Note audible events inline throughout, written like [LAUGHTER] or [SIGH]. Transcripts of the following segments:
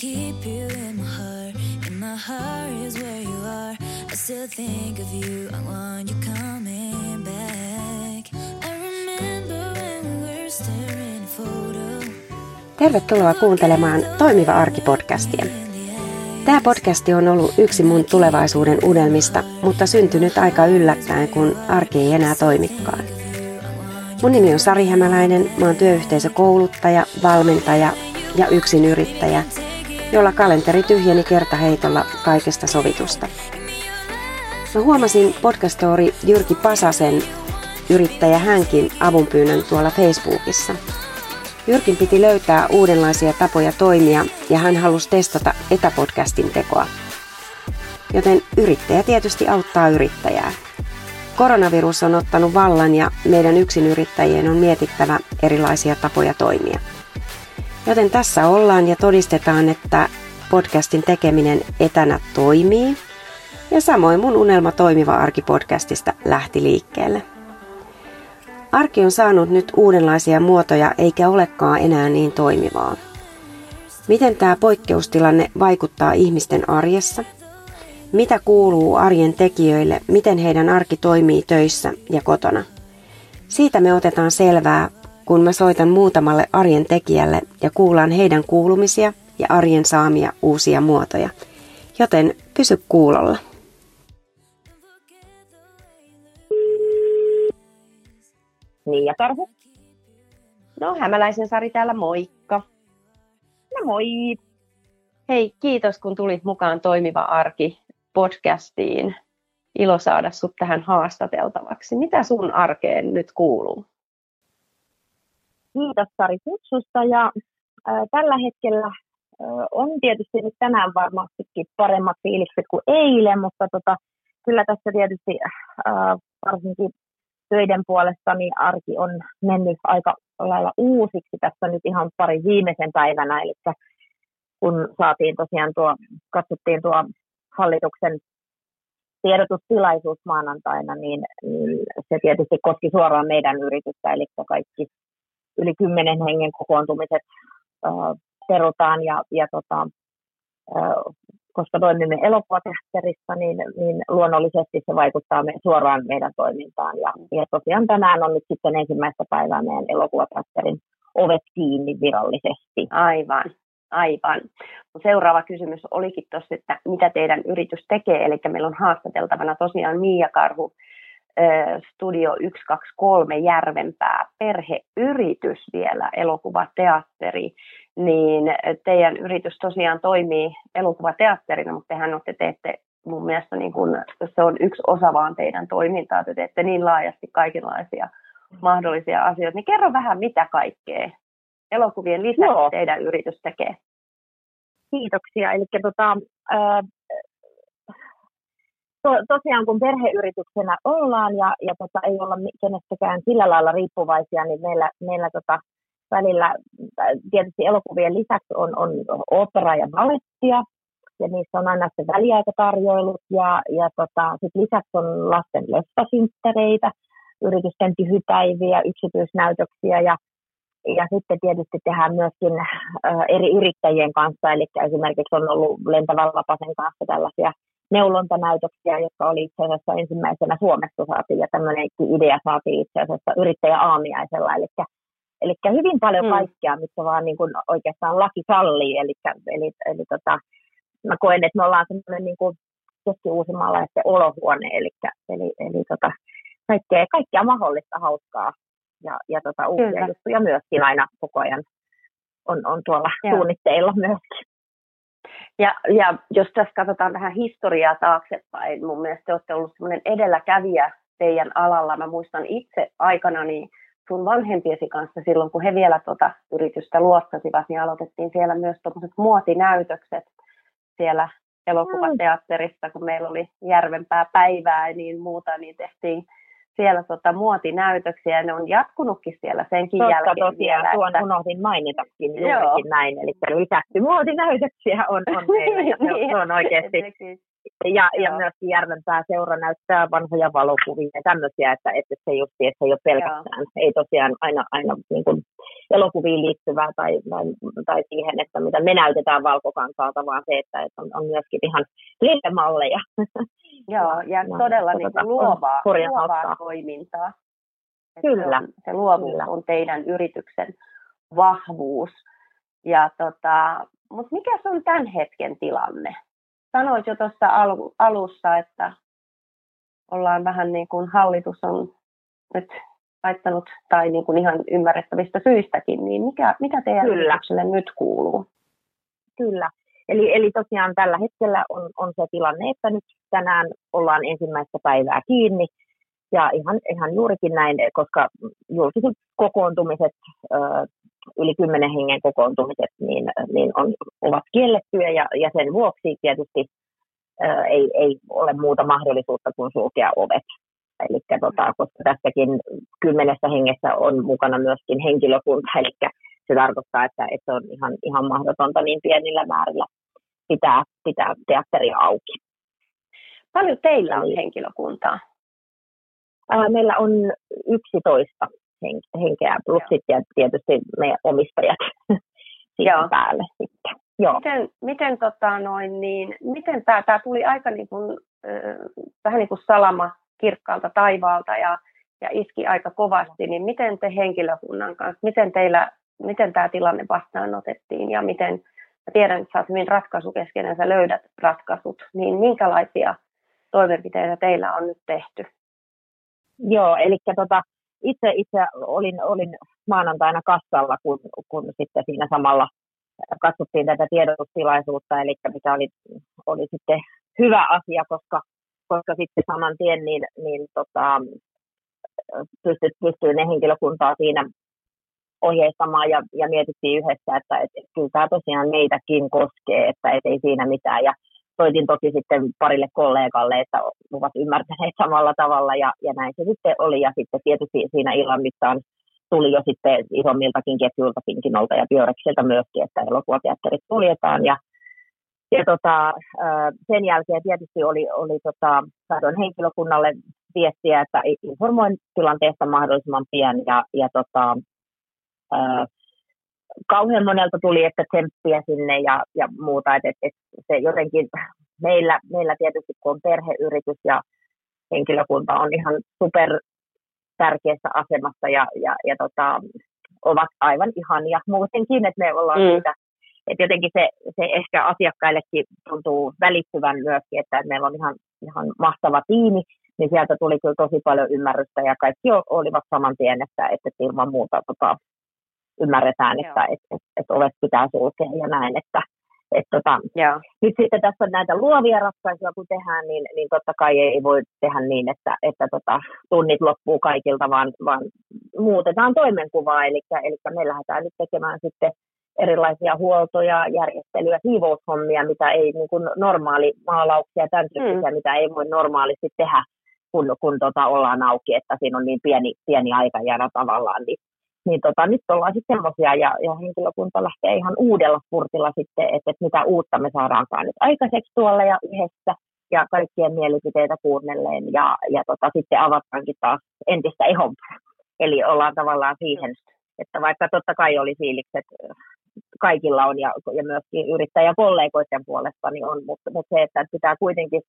Keep you in my heart, and my heart is where you are. I still think of you. I want you coming back. I remember when we were staring at a photo. Tervetuloa kuuntelemaan Toimiva arki-podcastia. Tämä podcasti on ollut yksi mun tulevaisuuden unelmista, mutta syntynyt aika yllättäen, kun arki ei enää toimikaan. Mun nimi on Sari Hämäläinen, mä oon työyhteisökouluttaja, valmentaja ja yrittäjä, jolla kalenteri tyhjeni kertaheitolla kaikesta sovitusta. Mä huomasin podcastori Jyrki Pasasen yrittäjä hänkin avunpyynnön tuolla Facebookissa. Jyrkin piti löytää uudenlaisia tapoja toimia ja hän halusi testata etäpodcastin tekoa. Joten yrittäjä tietysti auttaa yrittäjää. Koronavirus on ottanut vallan ja meidän yksinyrittäjien on mietittävä erilaisia tapoja toimia. Joten tässä ollaan ja todistetaan, että podcastin tekeminen etänä toimii. Ja samoin mun unelma toimiva arkipodcastista lähti liikkeelle. Arki on saanut nyt uudenlaisia muotoja eikä olekaan enää niin toimivaa. Miten tämä poikkeustilanne vaikuttaa ihmisten arjessa? Mitä kuuluu arjen tekijöille, miten heidän arki toimii töissä ja kotona? Siitä me otetaan selvää kun mä soitan muutamalle arjen tekijälle ja kuulan heidän kuulumisia ja arjen saamia uusia muotoja. Joten pysy kuulolla. Ja Karhu. No, Hämäläisen Sari täällä, moikka. No moi. Hei, kiitos kun tulit mukaan Toimiva arki podcastiin. Ilo saada sut tähän haastateltavaksi. Mitä sun arkeen nyt kuuluu? Kiitos Sari kutsusta. Ja tällä hetkellä on tietysti nyt tänään varmastikin paremmat fiilikset kuin eilen, mutta tota, kyllä tässä tietysti äh, varsinkin töiden puolesta niin arki on mennyt aika lailla uusiksi tässä nyt ihan pari viimeisen päivänä, eli kun saatiin tosiaan tuo, katsottiin tuo hallituksen tiedotustilaisuus maanantaina, niin, niin se tietysti koski suoraan meidän yritystä, eli kaikki yli kymmenen hengen kokoontumiset äh, perutaan ja, ja tota, koska toimimme elokuvateatterissa, niin, niin luonnollisesti se vaikuttaa me, suoraan meidän toimintaan. Ja, ja tosiaan tänään on nyt sitten ensimmäistä päivää meidän elokuvateatterin ovet kiinni virallisesti. Aivan, aivan. Seuraava kysymys olikin tuossa, että mitä teidän yritys tekee. Eli meillä on haastateltavana tosiaan Mia Karhu, Studio 123 Järvenpää, perheyritys vielä, elokuvateatteri, niin teidän yritys tosiaan toimii elokuvateatterina, mutta tehän olette, teette mun mielestä niin kun, se on yksi osa vaan teidän toimintaa, te teette niin laajasti kaikenlaisia mahdollisia asioita, niin kerro vähän mitä kaikkea elokuvien lisäksi Joo. teidän yritys tekee. Kiitoksia. Eli tota, to, tosiaan kun perheyrityksenä ollaan ja, ja tota, ei olla kenestäkään sillä lailla riippuvaisia, niin meillä, meillä tota, välillä äh, tietysti elokuvien lisäksi on, on opera ja ballettia, ja niissä on aina se väliaikatarjoilut, ja, ja tota, sit lisäksi on lasten leffasynttäreitä, yritysten tyhypäiviä, yksityisnäytöksiä, ja, ja sitten tietysti tehdään myöskin äh, eri yrittäjien kanssa, eli esimerkiksi on ollut Lentävän Lapasen kanssa tällaisia neulontanäytöksiä, jotka oli itse asiassa ensimmäisenä Suomessa saatiin, ja tämmöinen idea saatiin itse asiassa yrittäjä aamiaisella, eli, eli hyvin paljon mm. kaikkea, missä vaan niin kuin oikeastaan laki sallii, eli, eli, eli tota, mä koen, että me ollaan semmoinen niin kuin keski-uusimaalaisten olohuone, eli, eli, eli tota, kaikkea, kaikkea mahdollista hauskaa ja, ja tota, uusia Kyllä. juttuja myöskin aina koko ajan on, on tuolla Joo. suunnitteilla myöskin. Ja, ja jos tässä katsotaan vähän historiaa taaksepäin, mun mielestä te olette ollut sellainen edelläkävijä teidän alalla. Mä muistan itse aikana niin sun vanhempiesi kanssa silloin, kun he vielä tuota yritystä luottasivat, niin aloitettiin siellä myös tuommoiset muotinäytökset siellä elokuvateatterissa, kun meillä oli Järvenpää päivää ja niin muuta, niin tehtiin siellä tota, muotinäytöksiä, ja ne on jatkunutkin siellä senkin Totta, jälkeen tosiaan, vielä. Tuon että... unohdin mainitakin juurikin näin, eli lisäksi muotinäytöksiä on, on meillä, ja se, [LAUGHS] se on oikeasti ja, ja myöskin Järvenpää seura näyttää vanhoja valokuvia ja tämmöisiä, että, että se, just, että se ei ole pelkästään, Joo. ei tosiaan aina, aina niin kuin elokuviin liittyvää tai, tai, tai, siihen, että mitä me näytetään valkokansaalta, vaan se, että, että on, on myöskin ihan liikemalleja. [LAUGHS] Joo, ja no, todella niin kuin luovaa, luovaa toimintaa. Kyllä. Se, se luovuus Kyllä. on teidän yrityksen vahvuus. Ja tota, mutta mikä se on tämän hetken tilanne? Sanoit jo tuossa al- alussa, että ollaan vähän niin kuin hallitus on nyt laittanut, tai niin kuin ihan ymmärrettävistä syistäkin, niin mikä, mitä teidän Kyllä. yritykselle nyt kuuluu? Kyllä. Eli, eli tosiaan tällä hetkellä on, on se tilanne, että nyt tänään ollaan ensimmäistä päivää kiinni, ja ihan, ihan juurikin näin, koska julkiset kokoontumiset, yli kymmenen hengen kokoontumiset, niin, niin on, ovat kiellettyjä. Ja, ja sen vuoksi tietysti ei, ei ole muuta mahdollisuutta kuin sulkea ovet. Eli tota, koska tässäkin kymmenessä hengessä on mukana myöskin henkilökunta, eli se tarkoittaa, että, että on ihan, ihan mahdotonta niin pienillä määrillä pitää, pitää teatteria auki. Paljon teillä on henkilökuntaa? meillä on 11 henkeä, plus sitten tietysti meidän omistajat [LAUGHS] Joo. päälle sitten. Joo. Miten, miten, tota noin, niin, miten tämä, tämä tuli aika niin kuin, äh, vähän niin kuin salama kirkkaalta taivaalta ja, ja iski aika kovasti, niin miten te henkilökunnan kanssa, miten teillä, miten tämä tilanne vastaanotettiin ja miten, mä tiedän, että sä oot hyvin ratkaisukeskeinen, sä löydät ratkaisut, niin minkälaisia toimenpiteitä teillä on nyt tehty? Joo, eli tota, itse, itse olin, olin maanantaina kassalla, kun, kun sitten siinä samalla katsottiin tätä tiedotustilaisuutta, eli mikä oli, oli sitten hyvä asia, koska, koska sitten saman tien niin, niin tota, pystyy, pystyy ne henkilökuntaa siinä ohjeistamaan ja, ja mietittiin yhdessä, että et, et, kyllä tämä tosiaan meitäkin koskee, että et ei siinä mitään. Ja soitin toki sitten parille kollegalle, että ovat ymmärtäneet [LAUGHS] samalla tavalla ja, ja näin se sitten oli. Ja sitten tietysti siinä illan mittaan tuli jo sitten isommiltakin ketjuilta Pinkinolta ja Bioreksilta myöskin, että elokuvateatterit suljetaan. Ja, ja tota, sen jälkeen tietysti oli, oli tota, saadun henkilökunnalle viestiä, että informoin tilanteesta mahdollisimman pian ja, ja tota, kauhean monelta tuli, että tsemppiä sinne ja, ja muuta, että et, et se jotenkin meillä, meillä tietysti kun on perheyritys ja henkilökunta on ihan super tärkeässä asemassa ja, ja, ja tota, ovat aivan ihania muutenkin, että me ollaan mm. siitä, että jotenkin se, se ehkä asiakkaillekin tuntuu välittyvän myöskin, että meillä on ihan, ihan mahtava tiimi, niin sieltä tuli kyllä tosi paljon ymmärrystä ja kaikki olivat saman tien, että, että ilman muuta tota, ymmärretään, että et, et, et ovet pitää sulkea ja näin, että et tota, nyt sitten tässä on näitä luovia ratkaisuja, kun tehdään, niin, niin totta kai ei voi tehdä niin, että, että tota, tunnit loppuu kaikilta, vaan, vaan muutetaan toimenkuvaa, eli, eli me lähdetään nyt tekemään sitten erilaisia huoltoja, järjestelyjä, siivoushommia, mitä ei niin kuin normaali maalauksia, tämän tyyppisiä, mm. mitä ei voi normaalisti tehdä, kun, kun tota, ollaan auki, että siinä on niin pieni, pieni aikajana tavallaan, niin niin tota, nyt ollaan sitten semmoisia ja, ja henkilökunta lähtee ihan uudella spurtilla sitten, että, että mitä uutta me saadaankaan nyt aikaiseksi tuolla ja yhdessä ja kaikkien mielipiteitä kuunnelleen ja, ja tota, sitten avataankin taas entistä ehompaa. Eli ollaan tavallaan siihen, että vaikka totta kai oli fiilikset kaikilla on ja, ja myöskin yrittäjäkollegoiden puolesta niin on, mutta, mutta se, että pitää kuitenkin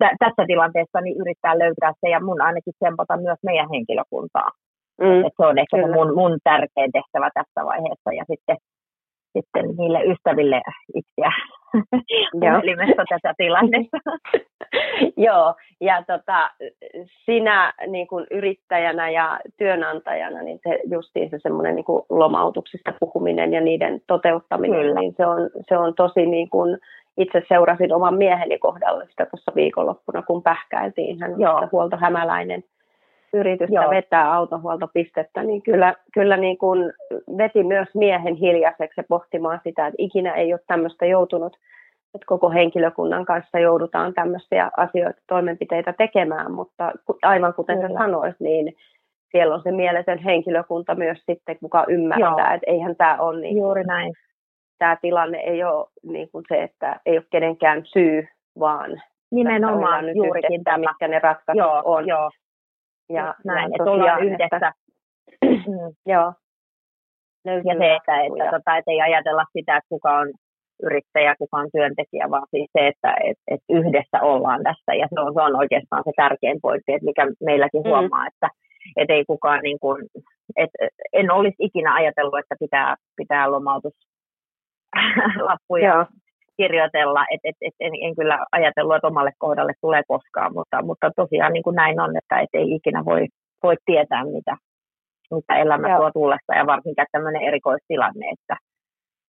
t- tässä tilanteessa niin yrittää löytää se ja mun ainakin sempata myös meidän henkilökuntaa Mm, Et se on ehkä se mun, mun tärkein tehtävä tässä vaiheessa ja sitten, sitten niille ystäville itseä [LAUGHS] puhelimessa tätä tilannetta. [LAUGHS] Joo, ja tota, sinä niin kuin yrittäjänä ja työnantajana, niin se justiin se semmoinen niin kuin lomautuksista puhuminen ja niiden toteuttaminen, Kyllä. niin se on, se on tosi niin kuin, itse seurasin oman mieheni kohdalla sitä tuossa viikonloppuna, kun pähkäiltiin. Hän on huoltohämäläinen yritystä Joo. vetää autohuoltopistettä, niin kyllä, kyllä niin kuin veti myös miehen hiljaiseksi pohtimaan sitä, että ikinä ei ole tämmöistä joutunut, että koko henkilökunnan kanssa joudutaan tämmöisiä asioita, toimenpiteitä tekemään, mutta aivan kuten kyllä. sä sanoit, niin siellä on se mieletön henkilökunta myös sitten, kuka ymmärtää, Joo. että eihän tämä ole niin Juuri näin. tämä tilanne ei ole niin kuin se, että ei ole kenenkään syy, vaan Nimenomaan nyt juurikin tämä. mitkä ne ratkaisut Joo, on. joo. Ja, näin, ja että ollaan yhdessä. Että, [CLEARS THROAT] Mm. joo. Ja Löytyy se, että, että, tota, että ei ajatella sitä, että kuka on yrittäjä, kuka on työntekijä, vaan siis se, että et, et yhdessä ollaan tässä. Ja se on, se on oikeastaan se tärkein pointti, että mikä meilläkin Mm. huomaa, että et ei kukaan, niin kuin, et, en olisi ikinä ajatellut, että pitää, pitää lomautuslappuja. Kirjoitella. Et, et, et, en, en, kyllä ajatellut, että omalle kohdalle tulee koskaan, mutta, mutta tosiaan niin kuin näin on, että et ei ikinä voi, voi tietää, mitä, mitä elämä Joo. tuo tullessa ja varsinkin tämmöinen erikoistilanne, että,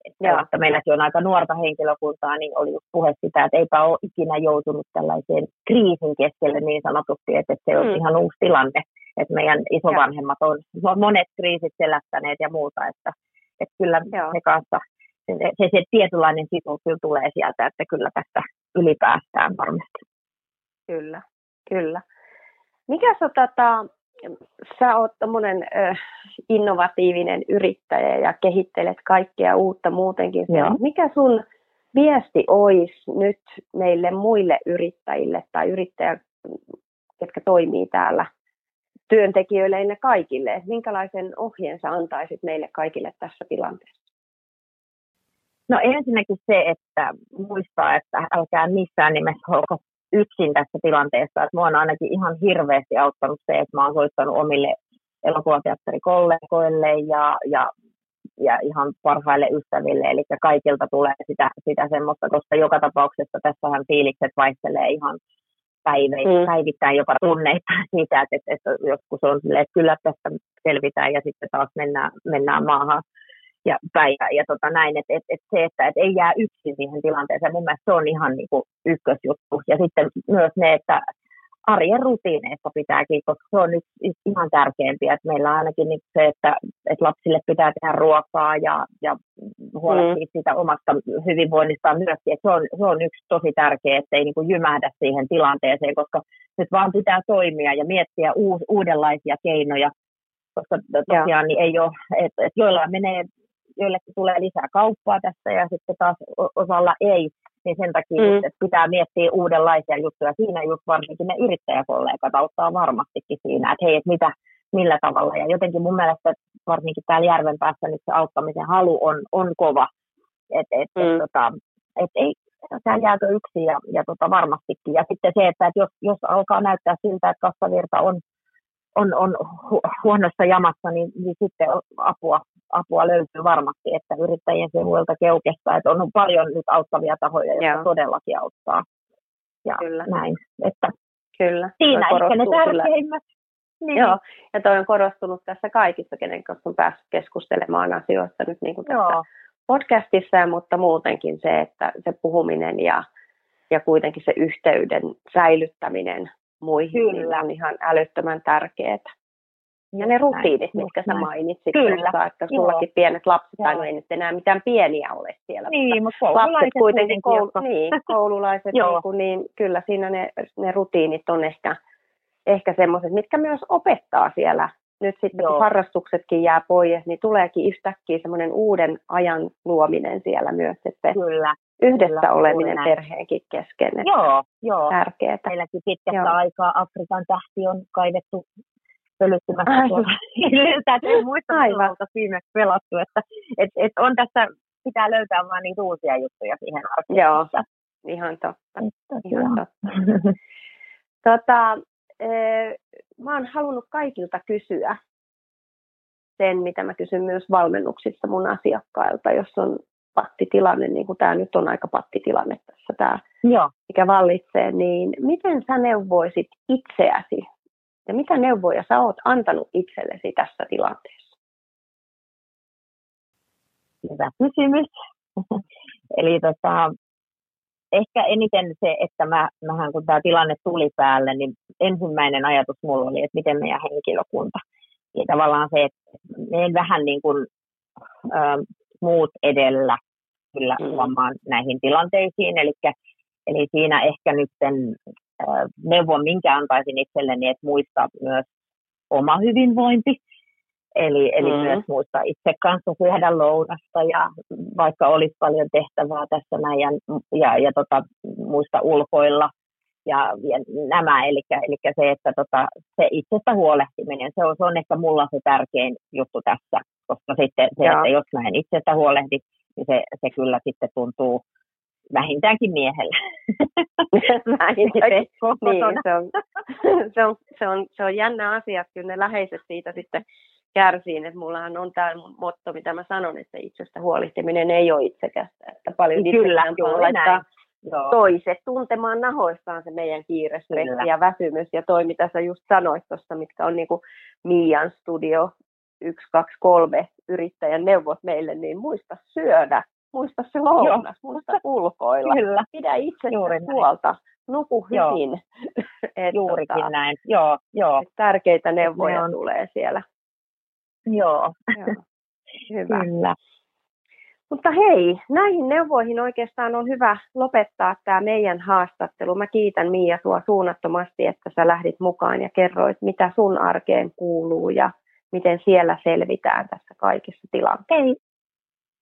että, että meilläkin on aika nuorta henkilökuntaa, niin oli just puhe sitä, että eipä ole ikinä joutunut tällaiseen kriisin keskelle niin sanotusti, että, että se on Mm. ihan uusi tilanne, että meidän isovanhemmat on monet kriisit selättäneet ja muuta, että, että kyllä Joo. se kanssa se, se, se tietynlainen sitoutus kyllä tulee sieltä, että kyllä tästä ylipäästään varmasti. Kyllä, kyllä. Mikä sä, tota, sä oot tommonen äh, innovatiivinen yrittäjä ja kehittelet kaikkea uutta muutenkin. Joo. Mikä sun viesti olisi nyt meille muille yrittäjille tai yrittäjä, jotka toimii täällä työntekijöille ja kaikille? Minkälaisen ohjeen sä antaisit meille kaikille tässä tilanteessa? No ensinnäkin se, että muistaa, että älkää missään nimessä olko yksin tässä tilanteessa. Että mua on ainakin ihan hirveästi auttanut se, että mä oon soittanut omille elokuvateatterikollegoille ja, ja, ja ihan parhaille ystäville. Eli kaikilta tulee sitä, sitä semmoista, koska joka tapauksessa tässähän fiilikset vaihtelee ihan päivä, Mm. päivittäin jopa tunneita [LAUGHS] siitä, että, että, että joskus on silleen, että kyllä tästä selvitään ja sitten taas mennään, mennään maahan ja päivä ja tota näin, että et, et se, että et ei jää yksin siihen tilanteeseen, mun mielestä se on ihan niinku ykkösjuttu. Ja sitten myös ne, että arjen rutiineista pitääkin, koska se on yksi ihan tärkeimpiä, että meillä on ainakin niin se, että, että lapsille pitää tehdä ruokaa ja, ja huolehtia mm. siitä omasta hyvinvoinnistaan myöskin, että se on, se on yksi tosi tärkeä, että ei niin kuin jymähdä siihen tilanteeseen, koska nyt vaan pitää toimia ja miettiä uus, uudenlaisia keinoja, koska tosiaan niin ei ole, että, että joillain menee joillekin tulee lisää kauppaa tässä ja sitten taas osalla ei, niin sen takia mm. että pitää miettiä uudenlaisia juttuja. Siinä just varsinkin ne yrittäjäkollegat auttaa varmastikin siinä, että hei, että mitä, millä tavalla. Ja jotenkin mun mielestä varsinkin täällä järven päässä nyt se auttamisen halu on, on kova. Että et, mm. et, tota, et ei, sä jääkö yksin ja, ja tota, varmastikin. Ja sitten se, että, että jos, jos alkaa näyttää siltä, että kassavirta on, on, on hu- huonossa jamassa, niin, niin sitten apua, apua löytyy varmasti, että yrittäjien sivuilta keukesta, että on paljon nyt auttavia tahoja, jotka Joo. todellakin auttaa. Ja Kyllä. näin, että Kyllä. siinä ehkä ne tärkeimmät. Niin. Joo, ja toi on korostunut tässä kaikissa, kenen kanssa on päässyt keskustelemaan asioista nyt niin kuin tässä Joo. podcastissa, mutta muutenkin se, että se puhuminen ja, ja kuitenkin se yhteyden säilyttäminen muihin niin Kyllä. niin on ihan älyttömän tärkeää. Ja ne rutiinit, näin, mitkä sä mainitsit, Kyllä. Tuossa, että sullakin Joo. pienet lapset, tai no ei nyt enää mitään pieniä ole siellä. Niin, mutta lapset kuitenkin, koulu, niin, [LAUGHS] koululaiset, niin, kuin, niin kyllä siinä ne, ne rutiinit on ehkä, ehkä semmoiset, mitkä myös opettaa siellä. Nyt sitten Joo. kun harrastuksetkin jää pois, niin tuleekin yhtäkkiä semmoinen uuden ajan luominen siellä myös, että kyllä, yhdessä kyllä, oleminen perheenkin kesken. Joo, joo. Tärkeää. Meilläkin pitkästä joo. aikaa Afrikan tähti on kaivettu pölyttymässä tuolta [LAUGHS] että muista, että viimeksi pelattu, että et, et on tässä, pitää löytää vaan niitä uusia juttuja siihen arkeen. Joo, ihan totta. Ihan totta. tota, eh, mä oon halunnut kaikilta kysyä sen, mitä mä kysyn myös valmennuksissa mun asiakkailta, jos on pattitilanne, niin kuin tämä nyt on aika pattitilanne tässä tämä, Joo. mikä vallitsee, niin miten sä neuvoisit itseäsi ja mitä neuvoja sä oot antanut itsellesi tässä tilanteessa? Hyvä kysymys. [LAUGHS] Eli tota, ehkä eniten se, että mä, mähän kun tämä tilanne tuli päälle, niin ensimmäinen ajatus mulla oli, että miten meidän henkilökunta. Ja tavallaan se, että menen vähän niin kuin ö, muut edellä kyllä mm. näihin tilanteisiin. Eli, eli siinä ehkä nyt sen neuvon, minkä antaisin itselleni, että muistaa myös oma hyvinvointi. Eli, eli mm-hmm. myös muista itse kanssa syödä lounasta ja vaikka olisi paljon tehtävää tässä näin ja, ja, ja tota, muista ulkoilla ja, ja nämä, eli, eli se, että tota, se itsestä huolehtiminen, se on, se on ehkä mulla se tärkein juttu tässä, koska sitten se, että jos mä en itsestä huolehdi, niin se, se kyllä sitten tuntuu vähintäänkin miehellä. [LAUGHS] vähintäänkin. niin, se, on, se, on, se, on, se on jännä asia, että kyllä ne läheiset siitä sitten kärsiin, että mullahan on tämä motto, mitä mä sanon, että itsestä huolehtiminen ei ole itsekästä, että paljon Kyllä, joo, laittaa Joo. toiset tuntemaan nahoistaan se meidän kiire, ja väsymys ja toi, mitä sä just sanoit tuossa, mitkä on niinku Mian studio 1, 2, 3 yrittäjän neuvot meille, niin muista syödä, muista se lounas, muista ulkoilla, Kyllä. pidä itse huolta, nuku hyvin. [LAUGHS] Et, Juurikin tota, näin, joo, joo. Tärkeitä neuvoja on... tulee siellä. [LAUGHS] Joo. Joo. Hyvä. Kyllä. Mutta hei, näihin neuvoihin oikeastaan on hyvä lopettaa tämä meidän haastattelu. Mä kiitän Miia sua suunnattomasti, että sä lähdit mukaan ja kerroit, mitä sun arkeen kuuluu ja miten siellä selvitään tässä kaikessa tilanteessa. Ei,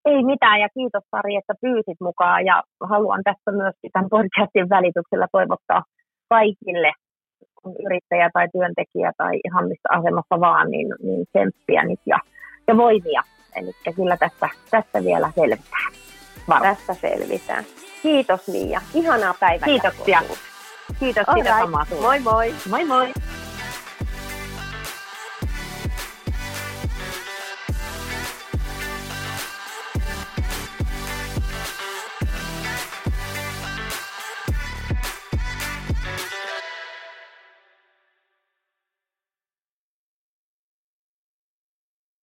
ei mitään ja kiitos Sari, että pyysit mukaan ja haluan tässä myös tämän podcastin välityksellä toivottaa kaikille yrittäjä tai työntekijä tai ihan missä asemassa vaan, niin, niin tsemppiä nyt ja, ja voimia. Eli kyllä tästä, tästä vielä selvitään. Varo. Tästä selvitään. Kiitos Mia. Ihanaa päivää. Kiitoksia. Kiitos, All right. samaa Moi moi. Moi moi.